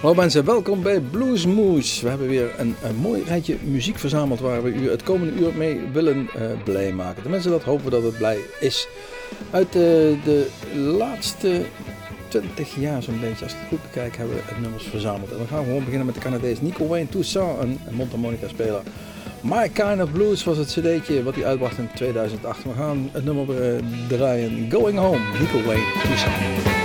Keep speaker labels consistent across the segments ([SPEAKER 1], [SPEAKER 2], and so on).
[SPEAKER 1] Hallo mensen, welkom bij Bluesmoes. We hebben weer een, een mooi rijtje muziek verzameld waar we u het komende uur mee willen uh, blij maken. Tenminste, dat hopen we dat het blij is. Uit uh, de laatste 20 jaar zo'n beetje, als ik het goed bekijk, hebben we nummers verzameld. En dan gaan we gewoon beginnen met de Canadees Nico Wayne Toussaint, een, een mondharmonica speler. My Kind of Blues was het cd'tje wat hij uitbracht in 2008. We gaan het nummer uh, draaien, Going Home, Nico Wayne Toussaint.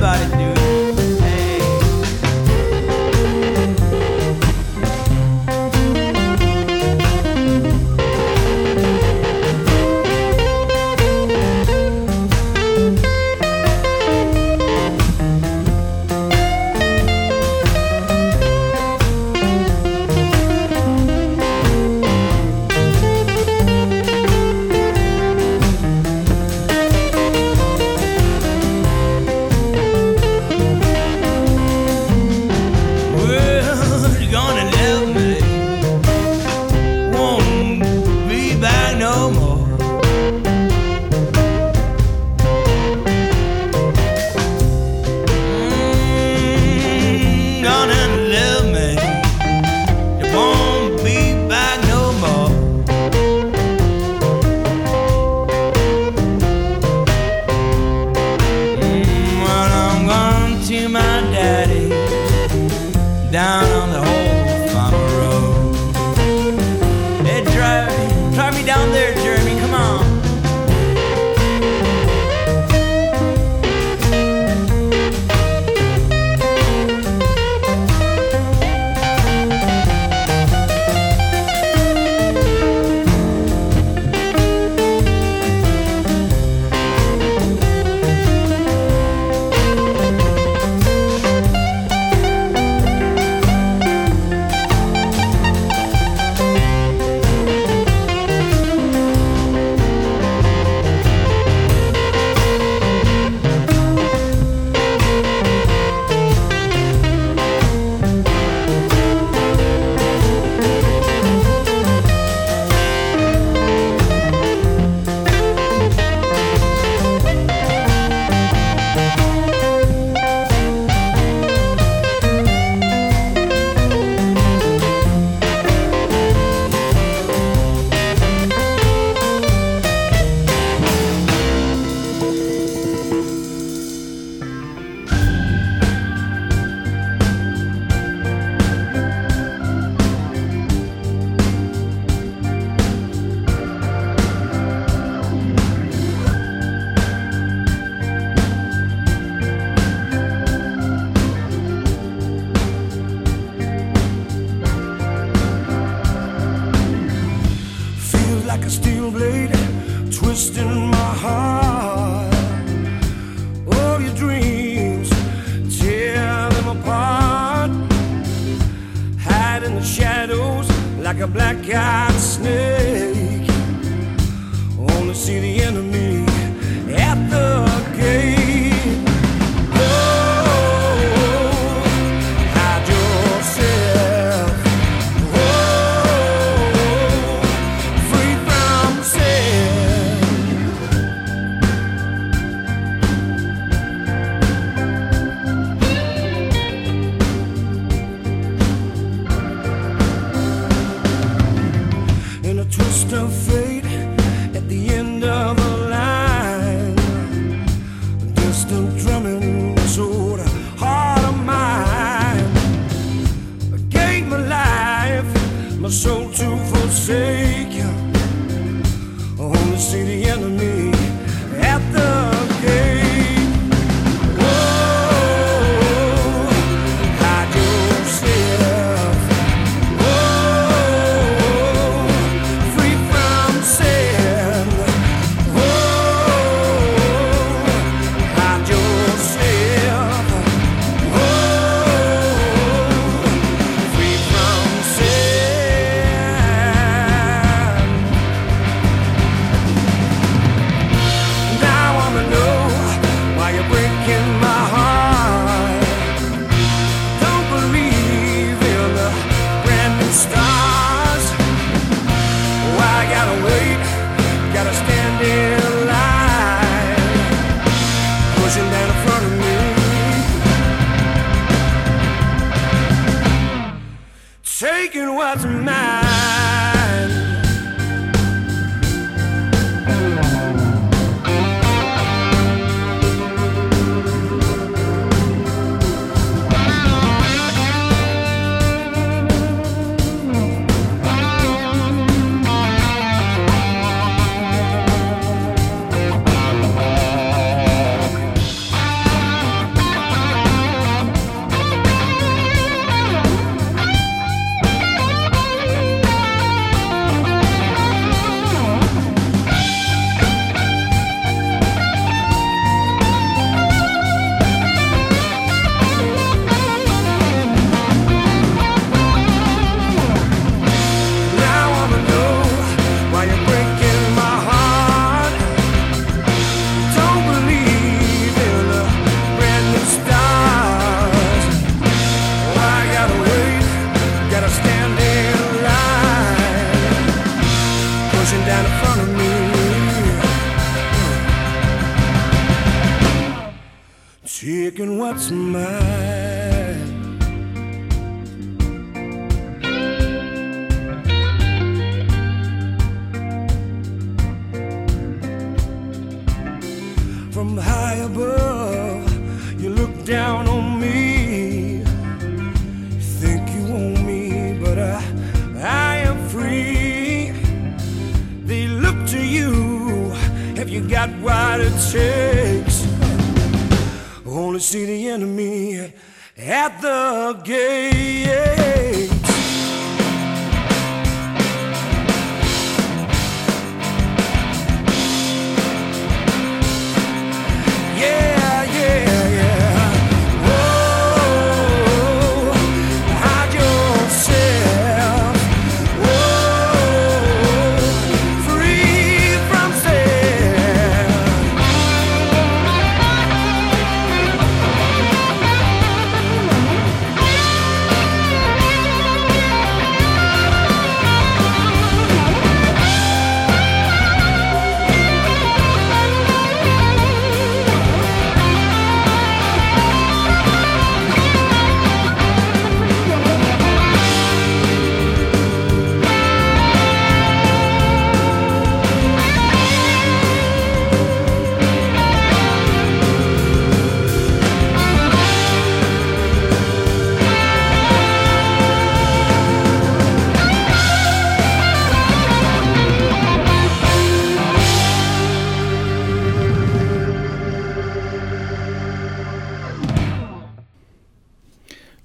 [SPEAKER 2] everybody.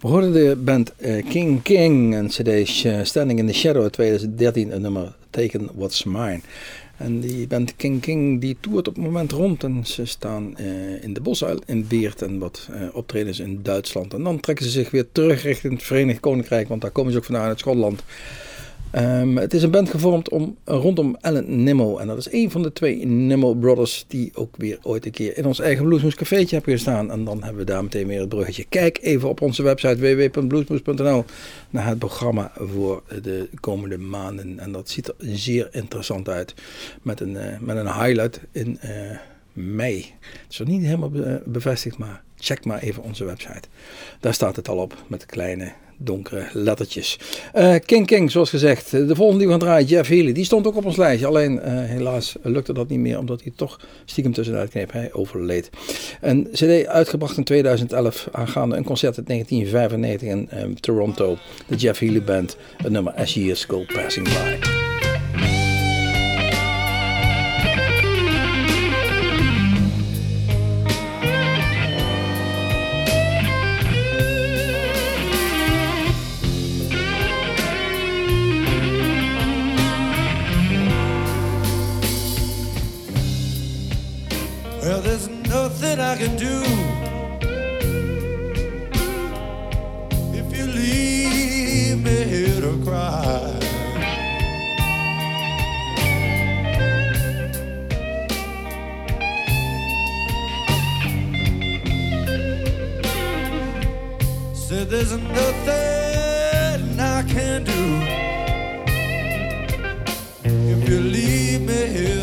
[SPEAKER 3] We hoorden de band eh, King King en CD Sh- Standing in the Shadow uit 2013, een nummer Taken What's Mine. En die band King King die toert op het moment rond en ze staan eh, in de bossen in Beert en wat eh, optredens in Duitsland. En dan trekken ze zich weer terug richting het Verenigd Koninkrijk, want daar komen ze ook vandaan uit Schotland. Ehm, het is een band gevormd om, rondom Alan Nimmo. En dat is een van de twee Nimmo Brothers die ook weer ooit een keer in ons eigen Bluesmoes cafeetje hebben gestaan. En dan hebben we daar meteen weer het bruggetje. Kijk even op onze website www.bluesmoes.nl naar het programma voor de komende maanden. En dat ziet er zeer interessant uit. Met een, eh, met een highlight in eh, mei. Het is nog niet helemaal be- bevestigd, maar check maar even onze website. Daar staat het al op met kleine donkere lettertjes. Eh, King King, zoals gezegd. De volgende die we gaan draaien, Jeff Healy. Die stond ook op ons lijstje. Alleen eh, helaas lukte dat niet meer, omdat hij toch stiekem tussenuit kneep. Hij overleed. Een cd uitgebracht in 2011, aangaande een concert in 1995 in ehm, Toronto. De Jeff Healy Band. Het nummer As Years Go Passing By.
[SPEAKER 2] Said there's nothing I can do. If you leave me here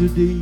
[SPEAKER 4] today.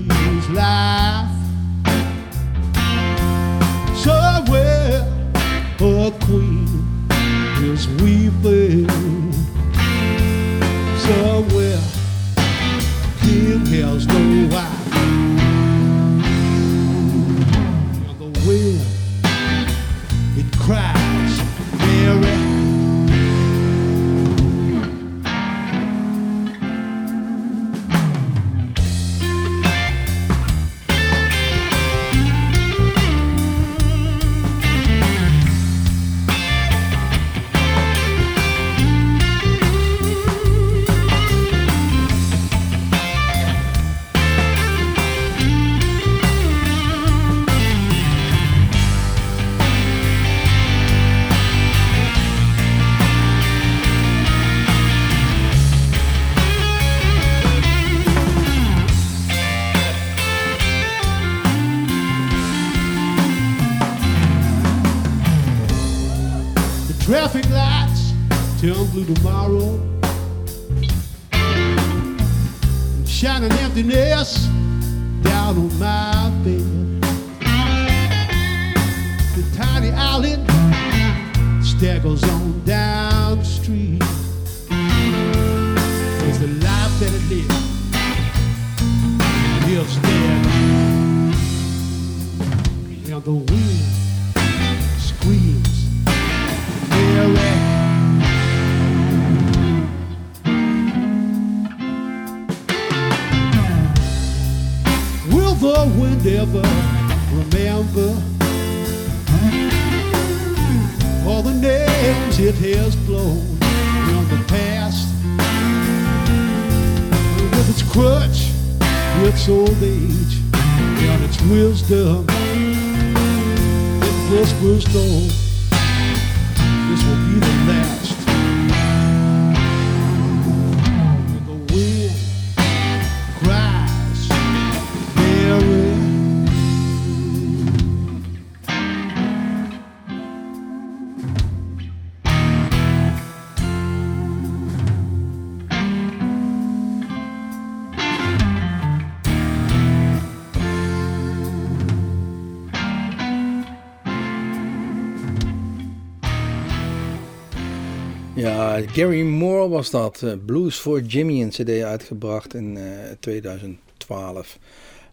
[SPEAKER 3] Ja, Gary Moore was dat. eh, Blues for Jimmy, een cd uitgebracht in eh, 2012.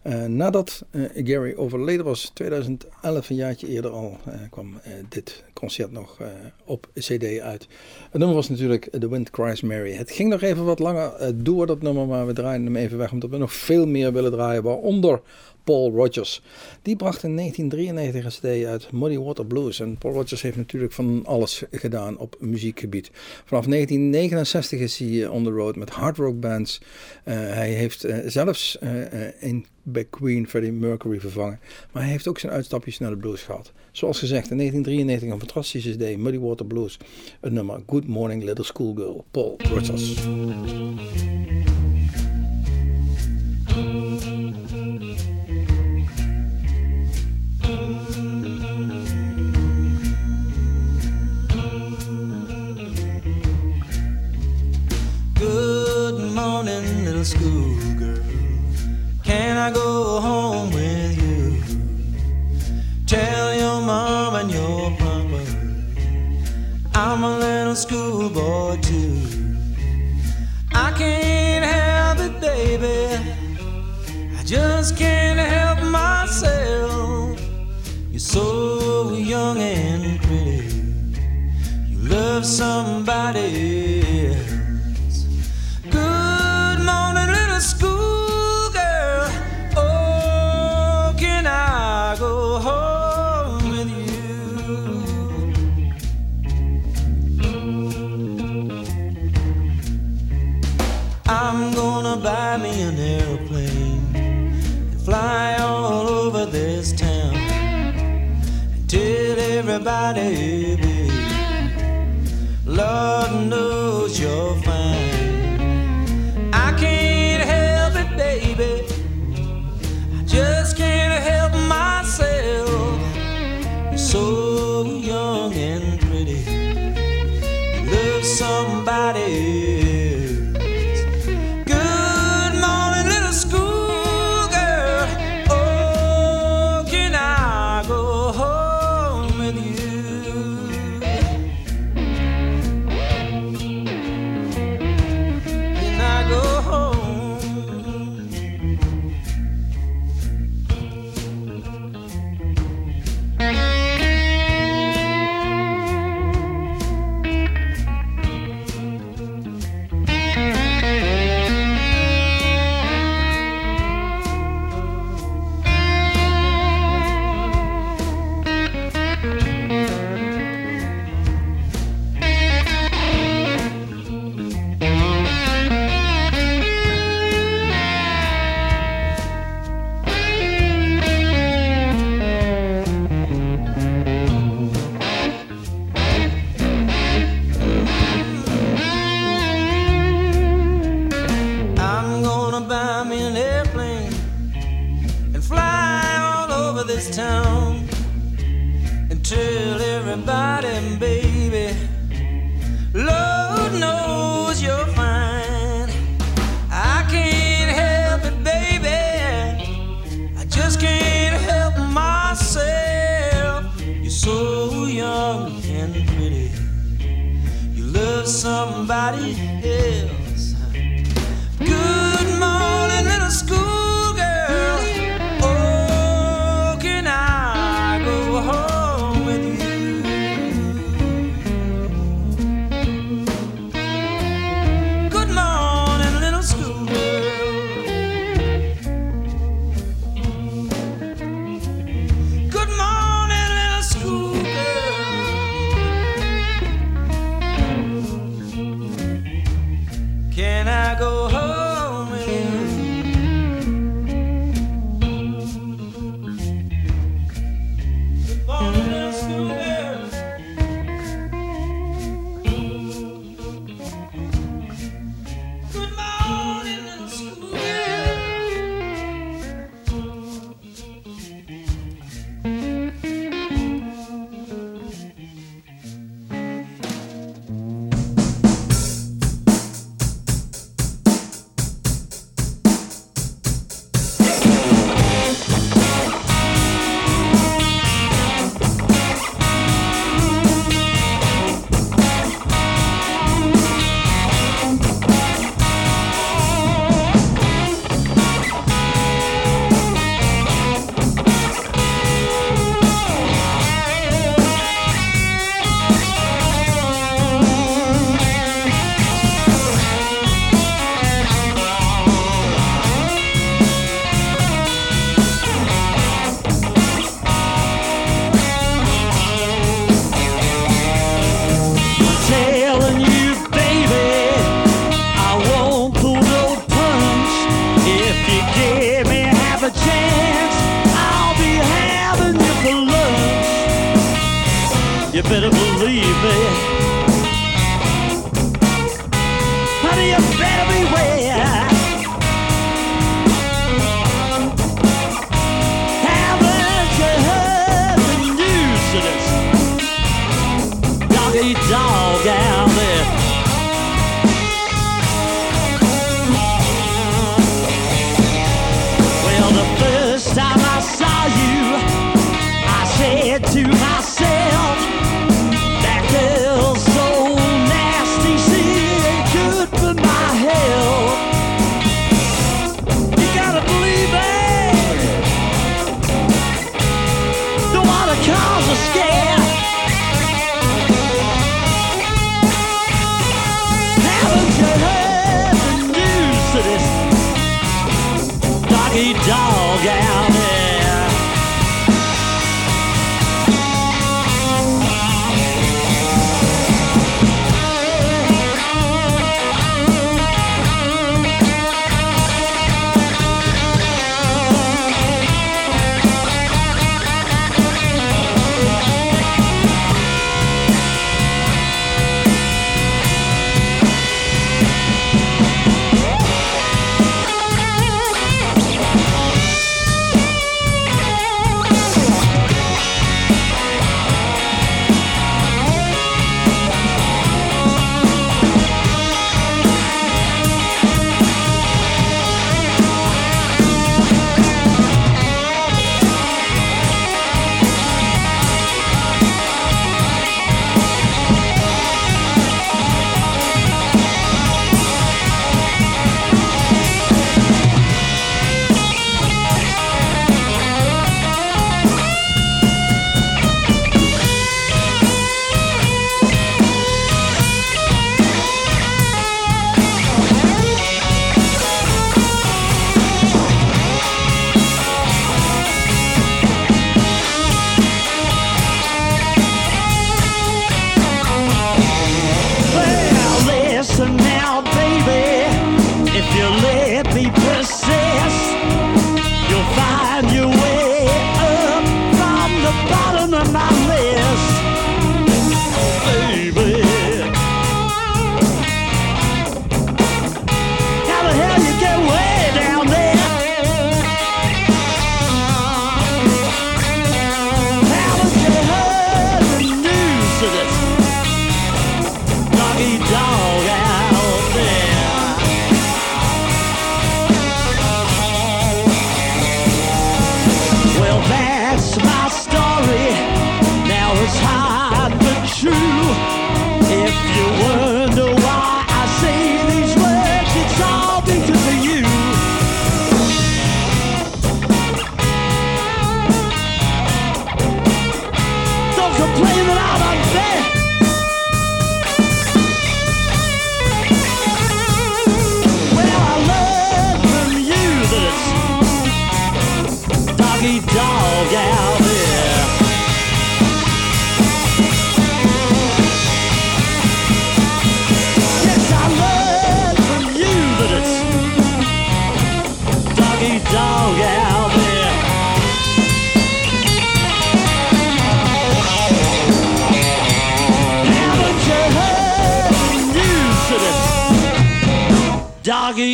[SPEAKER 3] Eh, nadat eh, Gary overleden was, 2011, een jaartje eerder al, kwam dit concert nog op cd uit. Het nummer was natuurlijk The Wind Cries Mary. Het ging nog even wat langer door, dat nummer, maar we draaien hem even weg, omdat we nog veel meer willen draaien, waaronder Paul Rogers. Die bracht in 1993 een cd uit, Muddy Water Blues. En Paul Rogers heeft natuurlijk van alles gedaan op muziekgebied. Vanaf 1969 is hij eh, on the road met hard rock bands. Eh, hij heeft eh, zelfs eh, in bij Queen Freddie Mercury vervangen. Maar hij heeft ook zijn uitstapjes naar de blues gehad. Zoals gezegd, in 1993 een fantastische cd, Muddy Water Blues. Het nummer Good Morning Little Schoolgirl, Paul Rogers.
[SPEAKER 1] Morning, little schoolgirl. Can I go home with you? Tell your mom and your papa I'm a little schoolboy too. I can't help it, baby. I just can't help myself. You're so young and pretty. You love somebody
[SPEAKER 5] school.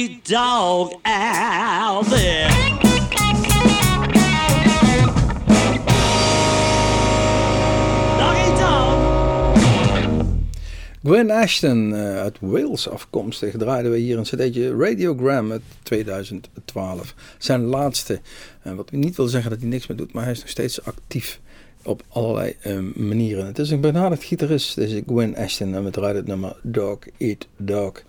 [SPEAKER 5] Dog out.
[SPEAKER 3] Gwen Ashton, eh, uit Wales afkomstig, draaiden we hier een cd'tje Radiogram uit 2012. Zijn laatste. En wat niet wil zeggen dat hij niks meer doet, maar hij is nog steeds actief op allerlei eh, manieren. Het is een benaderd gitarist, deze Gwen Ashton, en we draaien het nummer Dog Eat Dog.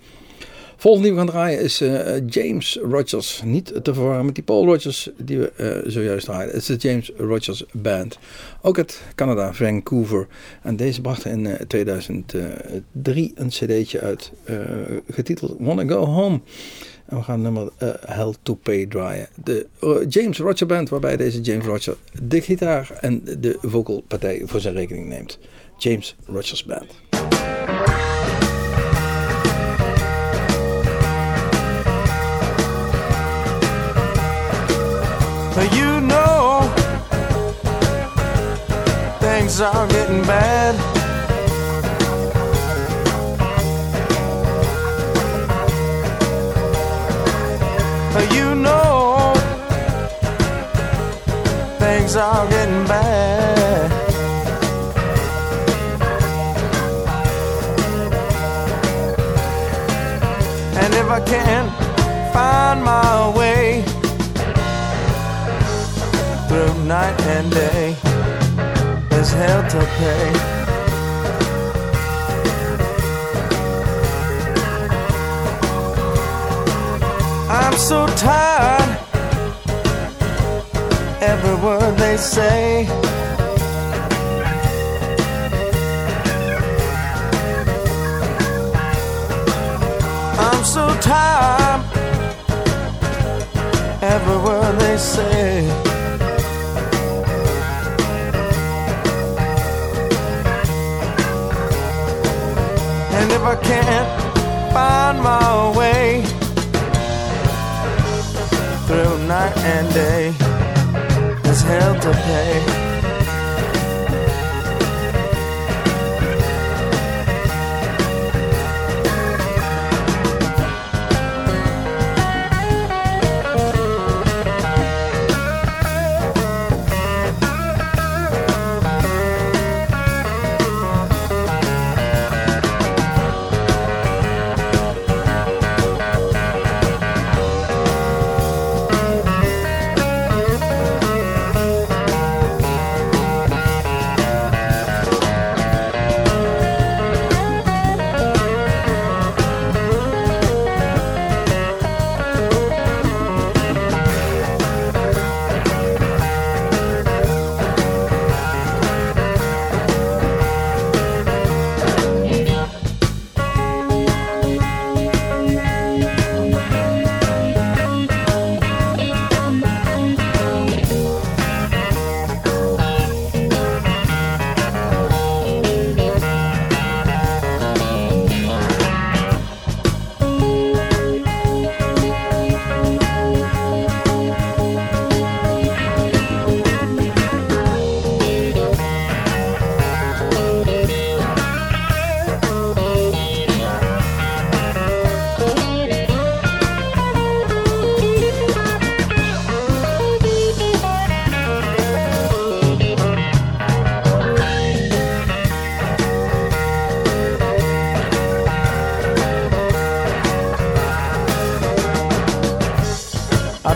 [SPEAKER 3] Volgende die we gaan draaien is eh, James Rogers. Niet te verwarren met die Paul Rogers die we eh, zojuist draaiden. Het is de James Rogers Band. Ook uit Canada, Vancouver. En deze bracht in eh, 2003 een cd'tje uit, eh, getiteld Wanna Go Home. En we gaan nummer eh, Hell to Pay draaien. De eh, James Roger Band, waarbij deze James Roger de gitaar en de vocalpartij voor zijn rekening neemt. James Rogers Band.
[SPEAKER 1] You know things are getting bad. You know things are getting bad. And if I can't find my way through night and day. There's hell to pay. I'm so tired. Every word they say. I'm so tired. Every word they say. If I can't find my way through night and day, there's hell to pay.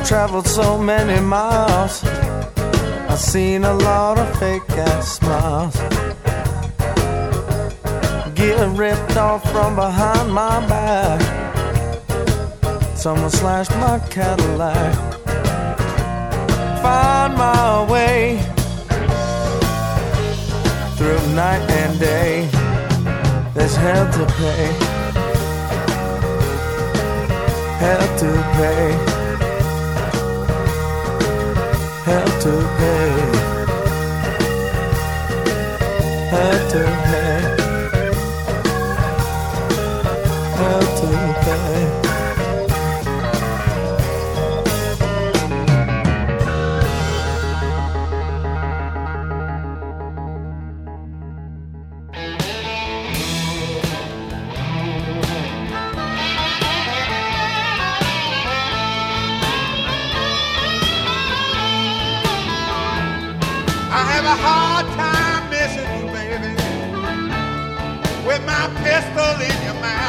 [SPEAKER 1] Traveled so many miles. I've seen a lot of fake ass smiles. Get ripped off from behind my back. Someone slashed my Cadillac. Find my way through night and day. There's hell to pay. Hell to pay. Have to pay. head to pay. head to pay.
[SPEAKER 6] crystal in your
[SPEAKER 3] mind.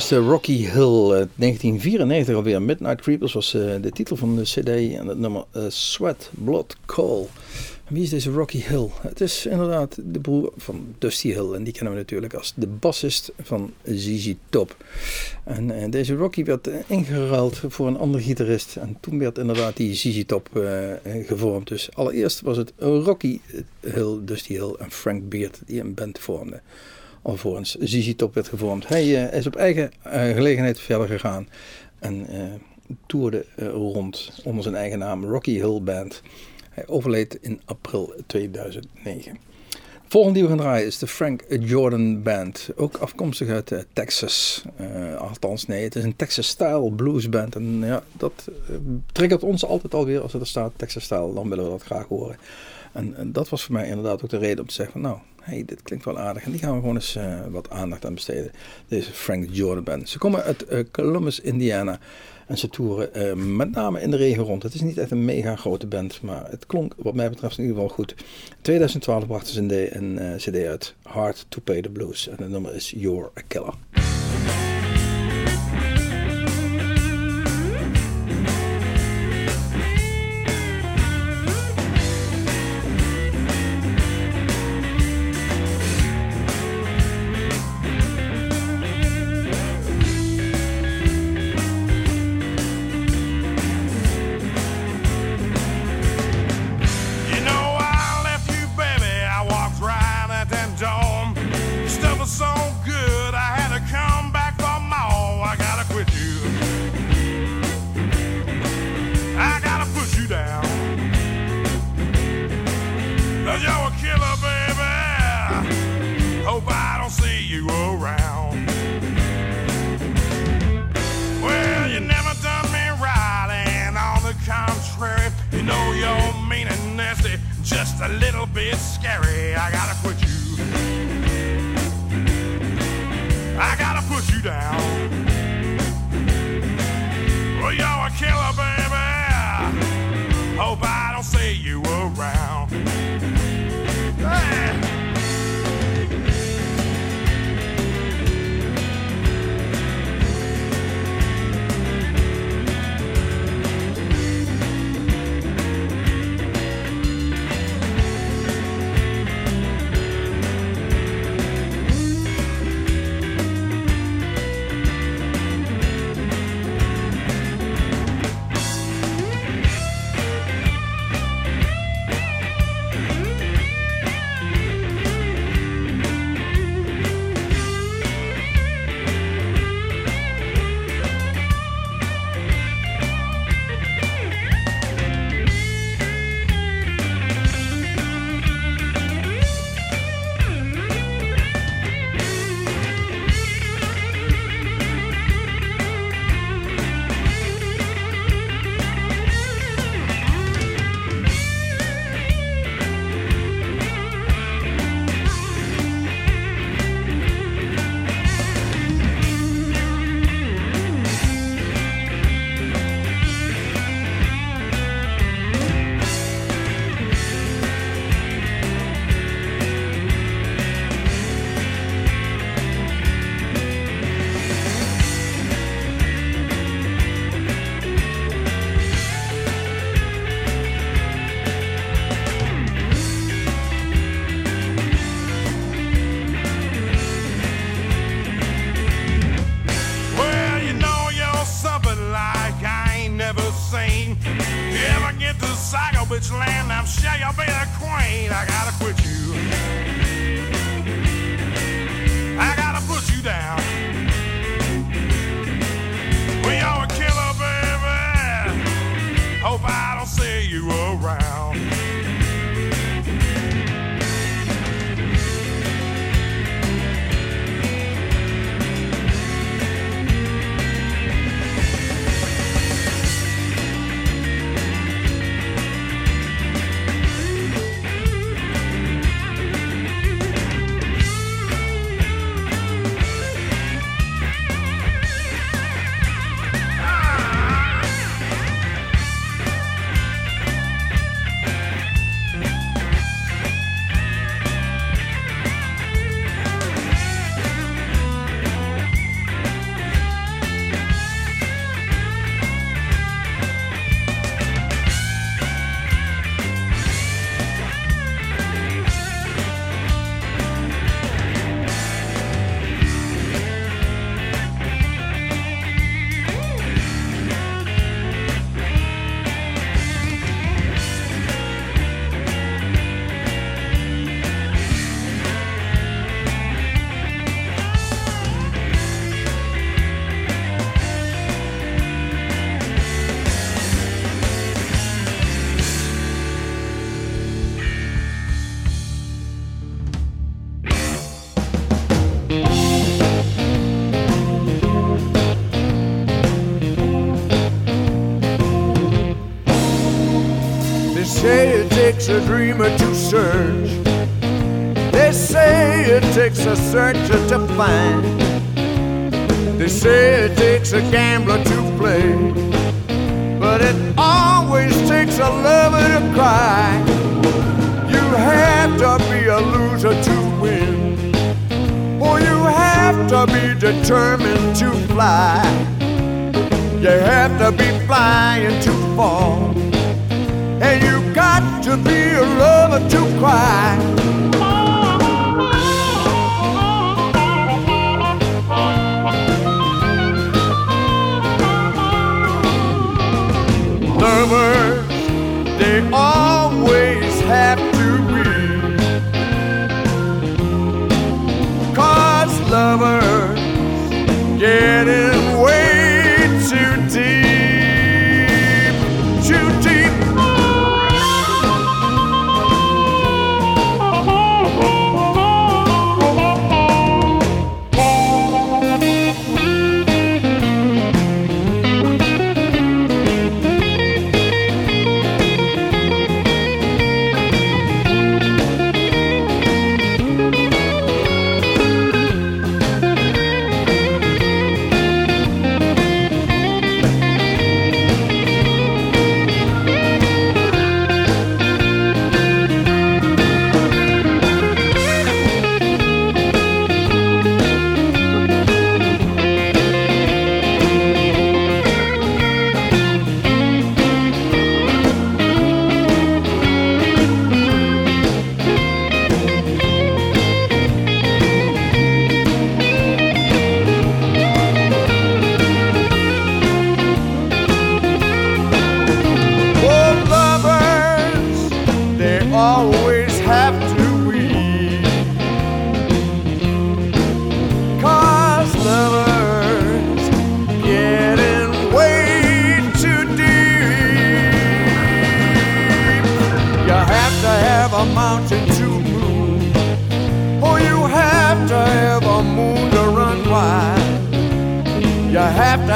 [SPEAKER 3] Zojuist eh, Rocky Hill, eh, 1994 alweer. Midnight Creepers was eh, de titel van de cd en het nummer eh, Sweat, Blood, Coal. En wie is deze Rocky Hill? Het is inderdaad de broer van Dusty Hill. En die kennen we natuurlijk als de bassist van ZZ Top. En eh, deze Rocky werd eh, ingeruild voor een andere gitarist. En toen werd inderdaad die ZZ Top eh, eh, gevormd. Dus allereerst was het Rocky Hill, Dusty Hill en Frank Beard die een band vormden alvorens ZZ Top werd gevormd. Hij eh, is op eigen eh, gelegenheid verder gegaan en eh, toerde rond onder zijn eigen naam Rocky Hill Band. Hij overleed in april 2009. Volgende die we gaan draaien is de Frank Jordan Band. Ook afkomstig uit Texas. Althans, nee, het is een Texas-style bluesband. En ja, dat triggert ons altijd alweer als er staat Texas-style. Dan willen we dat graag horen. En, en dat was voor mij inderdaad ook de reden om te zeggen van nou, hey, dit klinkt wel aardig. En die gaan we gewoon eens eh, wat aandacht aan besteden. Deze Frank Jordan Band. Ze komen uit eh, Columbus, Indiana. En ze toeren eh, met name in de regen rond. Het is niet echt een mega grote band, maar het klonk wat mij betreft in ieder geval goed. In 2012 brachten ze een, cd uit, Hard to Pay the Blues. En het nummer is You're a Killer.
[SPEAKER 6] You ever get to Psycho Bitch Land, I'm sure you'll be the queen. I gotta quit you.
[SPEAKER 7] Takes a dreamer to search. They say it takes a searcher to find. They say it takes a gambler to play. But it always takes a lover to cry. You have to be a loser to win. Or you have to be determined to fly. You have to be flying to fall. And you to be a lover to cry. Lovers,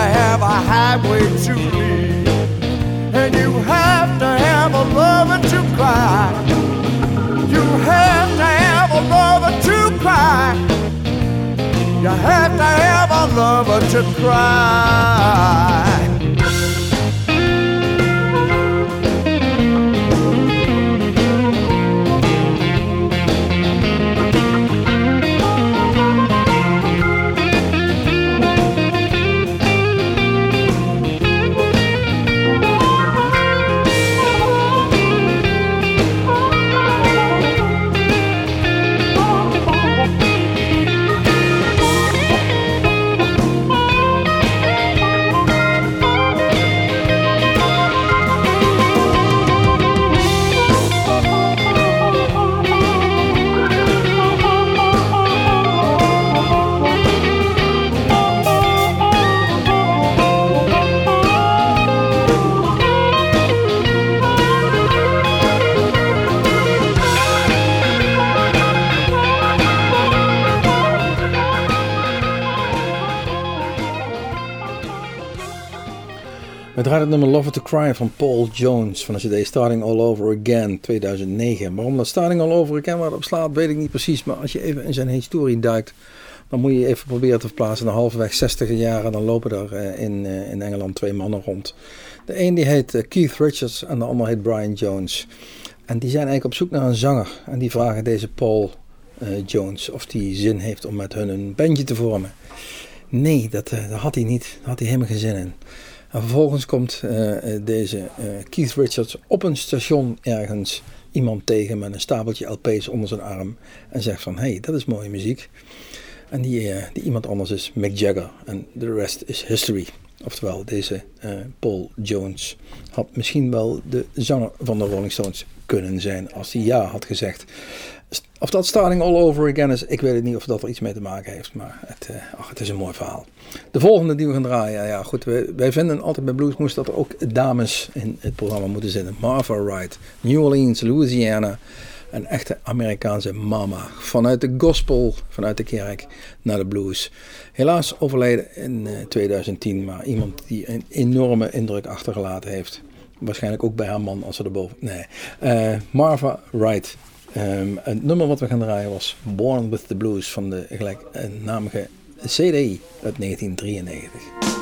[SPEAKER 7] have a highway to lead. And you have to have a lover to cry. You have to have a lover to cry. You have to have a lover to cry.
[SPEAKER 3] We draaien het nummer Love to Cry van Paul Jones van de CD Starting All Over Again 2009. Waarom dat Starting All Over Again waar op slaat weet ik niet precies. Maar als je even in zijn historie duikt, dan moet je even proberen te verplaatsen naar halverwege 60 jaren. Dan lopen er eh, in, eh, in Engeland twee mannen rond. De een die heet eh, Keith Richards en de ander heet Brian Jones. En die zijn eigenlijk op zoek naar een zanger. En die vragen deze Paul Jones of die zin heeft om met hun een bandje te vormen. Nee, dat, dat had hij niet. Daar had hij helemaal geen zin in. En vervolgens komt uh, deze uh, Keith Richards op een station ergens iemand tegen met een stapeltje LP's onder zijn arm en zegt van hé, hey, dat is mooie muziek. En die, uh, die iemand anders is Mick Jagger en the rest is history. Oftewel, deze Paul Jones had misschien wel de zanger van de Rolling Stones kunnen zijn als hij ja had gezegd. Of dat starting all over again is, ik weet het niet of dat er iets mee te maken heeft. Maar het, uh, ach, het is een mooi verhaal. De volgende die we gaan draaien, ja goed, wij, vinden altijd bij Bluesmoes dat er ook dames in het programma moeten zitten. Martha Wright, New Orleans, Louisiana. Een echte Amerikaanse mama. Vanuit de gospel, vanuit de kerk naar de blues. Helaas overleden in uh, 2010, maar iemand die een enorme indruk achtergelaten heeft. Waarschijnlijk ook bij haar man als ze erboven. Nee. Uh, Martha Wright. Um, het nummer wat we gaan draaien was Born with the Blues van de gelijknamige CD uit 1993.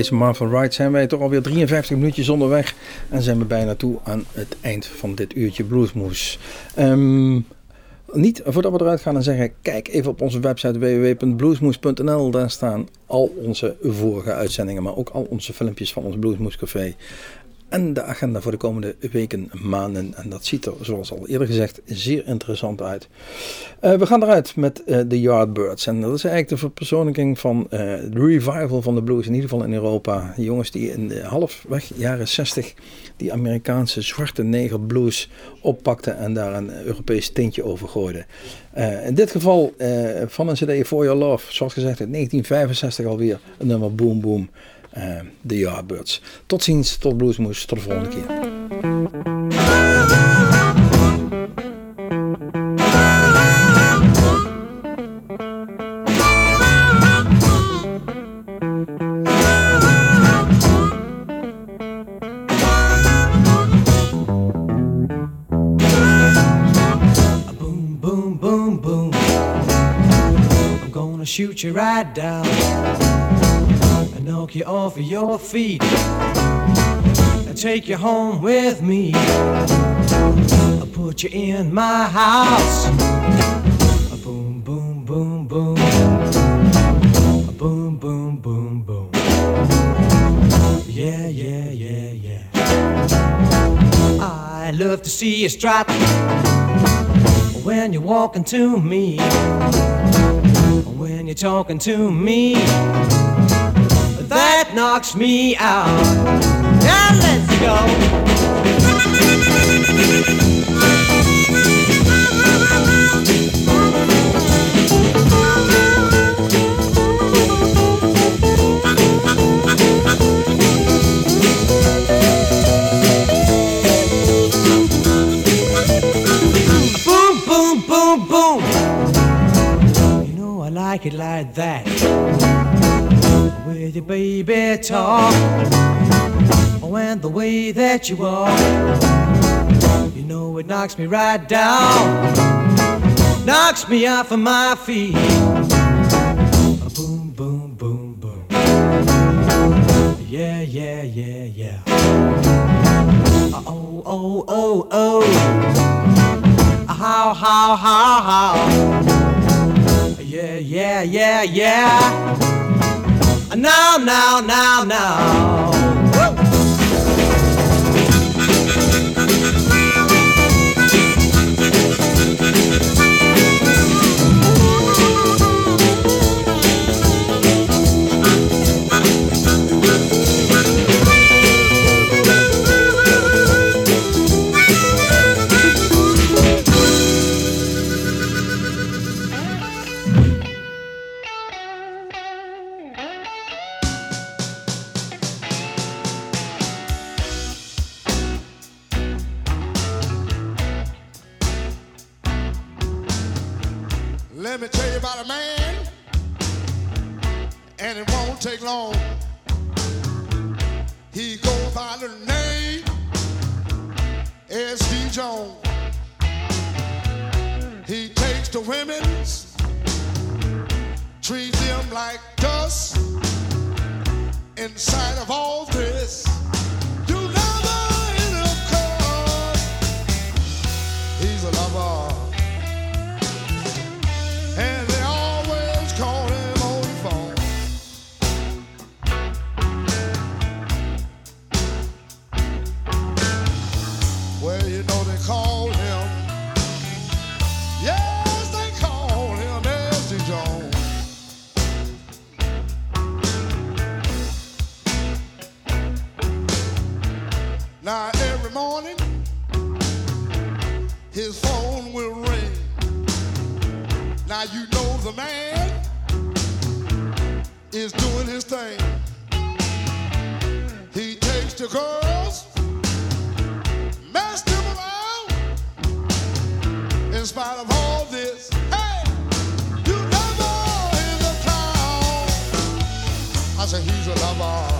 [SPEAKER 3] Deze Marvel Ride zijn wij toch alweer 53 minuutjes onderweg. En zijn we bijna toe aan het eind van dit uurtje Bluesmoes. Ehm, niet voordat we eruit gaan en zeggen, kijk even op onze website www.bluesmoes.nl. Daar staan al onze vorige uitzendingen, maar ook al onze filmpjes van ons Bluesmoes Café. En de agenda voor de komende weken, maanden. En dat ziet er, zoals al eerder gezegd, zeer interessant uit. Uh, we gaan eruit met uh, de Yardbirds. En dat is eigenlijk de verpersoonlijking van uh, de revival van de blues, in ieder geval in Europa. Jongens die in de halfweg jaren 60 die Amerikaanse zwarte neger blues oppakten en daar een Europees tintje over gooiden. in dit geval van een CD For Your Love, zoals gezegd in 1965 alweer, een nummer Boom Boom de Yardbirds. Tot ziens, tot Bluesmoes, tot de volgende keer.
[SPEAKER 8] shoot you right down knock you off of your feet and take you home with me. I'll put you in my house. A boom, boom, boom, boom. A boom, boom, boom, boom. Yeah, yeah, yeah, yeah. I love to see you strut when you're walking to me. When you're talking to me, knocks me out. Now let's go. Boom, boom, boom. You know I like it like that. With your baby talk, oh, and the way that you walk, you know it knocks me right down, knocks me off of my feet. Boom, boom, boom, boom. Yeah, yeah, yeah, yeah. Oh, oh, oh, oh. How, how, how, how. Yeah, yeah, yeah, yeah. Now, now, now, now.
[SPEAKER 6] said he's a lover.